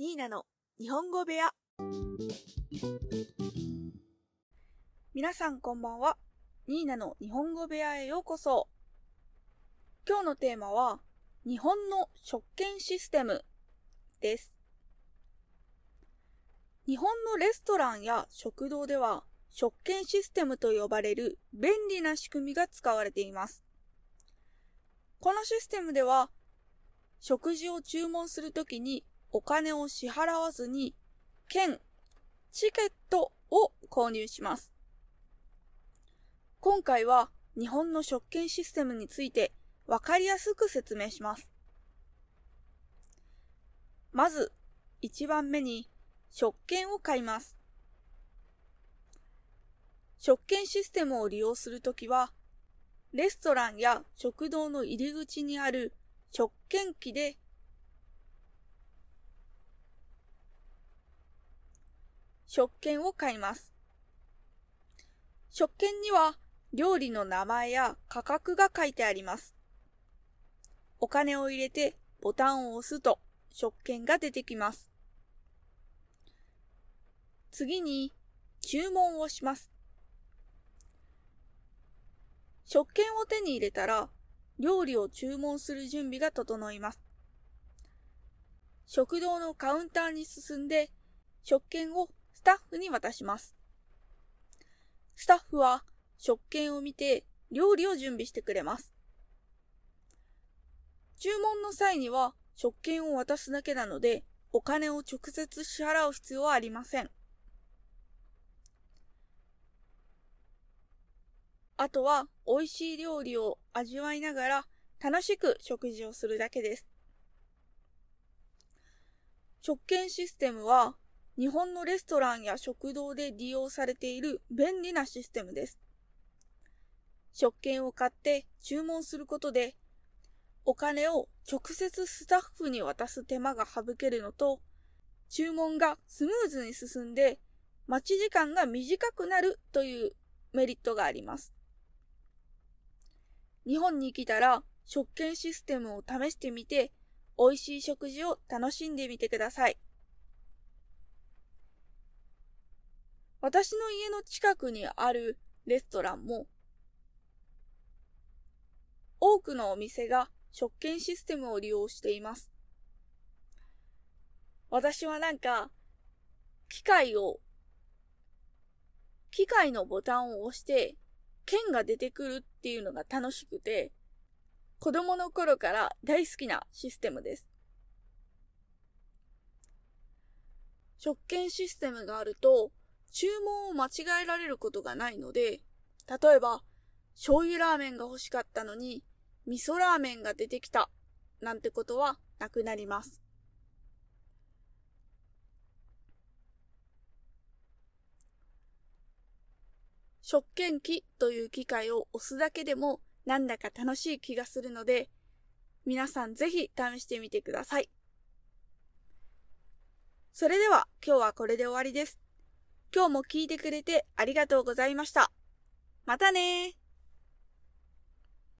ニーナの日本語部屋。皆さんこんばんは。ニーナの日本語部屋へようこそ。今日のテーマは日本の食券システムです。日本のレストランや食堂では食券システムと呼ばれる便利な仕組みが使われています。このシステムでは食事を注文するときにお金を支払わずに、券、チケットを購入します。今回は日本の食券システムについてわかりやすく説明します。まず、1番目に食券を買います。食券システムを利用するときは、レストランや食堂の入り口にある食券機で食券を買います。食券には料理の名前や価格が書いてあります。お金を入れてボタンを押すと食券が出てきます。次に注文をします。食券を手に入れたら料理を注文する準備が整います。食堂のカウンターに進んで食券をスタッフに渡します。スタッフは食券を見て料理を準備してくれます。注文の際には食券を渡すだけなのでお金を直接支払う必要はありません。あとは美味しい料理を味わいながら楽しく食事をするだけです。食券システムは日本のレストランや食堂で利用されている便利なシステムです。食券を買って注文することで、お金を直接スタッフに渡す手間が省けるのと、注文がスムーズに進んで、待ち時間が短くなるというメリットがあります。日本に来たら食券システムを試してみて、美味しい食事を楽しんでみてください。私の家の近くにあるレストランも、多くのお店が食券システムを利用しています。私はなんか、機械を、機械のボタンを押して、券が出てくるっていうのが楽しくて、子供の頃から大好きなシステムです。食券システムがあると、注文を間違えられることがないので、例えば、醤油ラーメンが欲しかったのに、味噌ラーメンが出てきた、なんてことはなくなります。食券機という機械を押すだけでもなんだか楽しい気がするので、皆さんぜひ試してみてください。それでは今日はこれで終わりです。今日も聞いてくれてありがとうございました。またね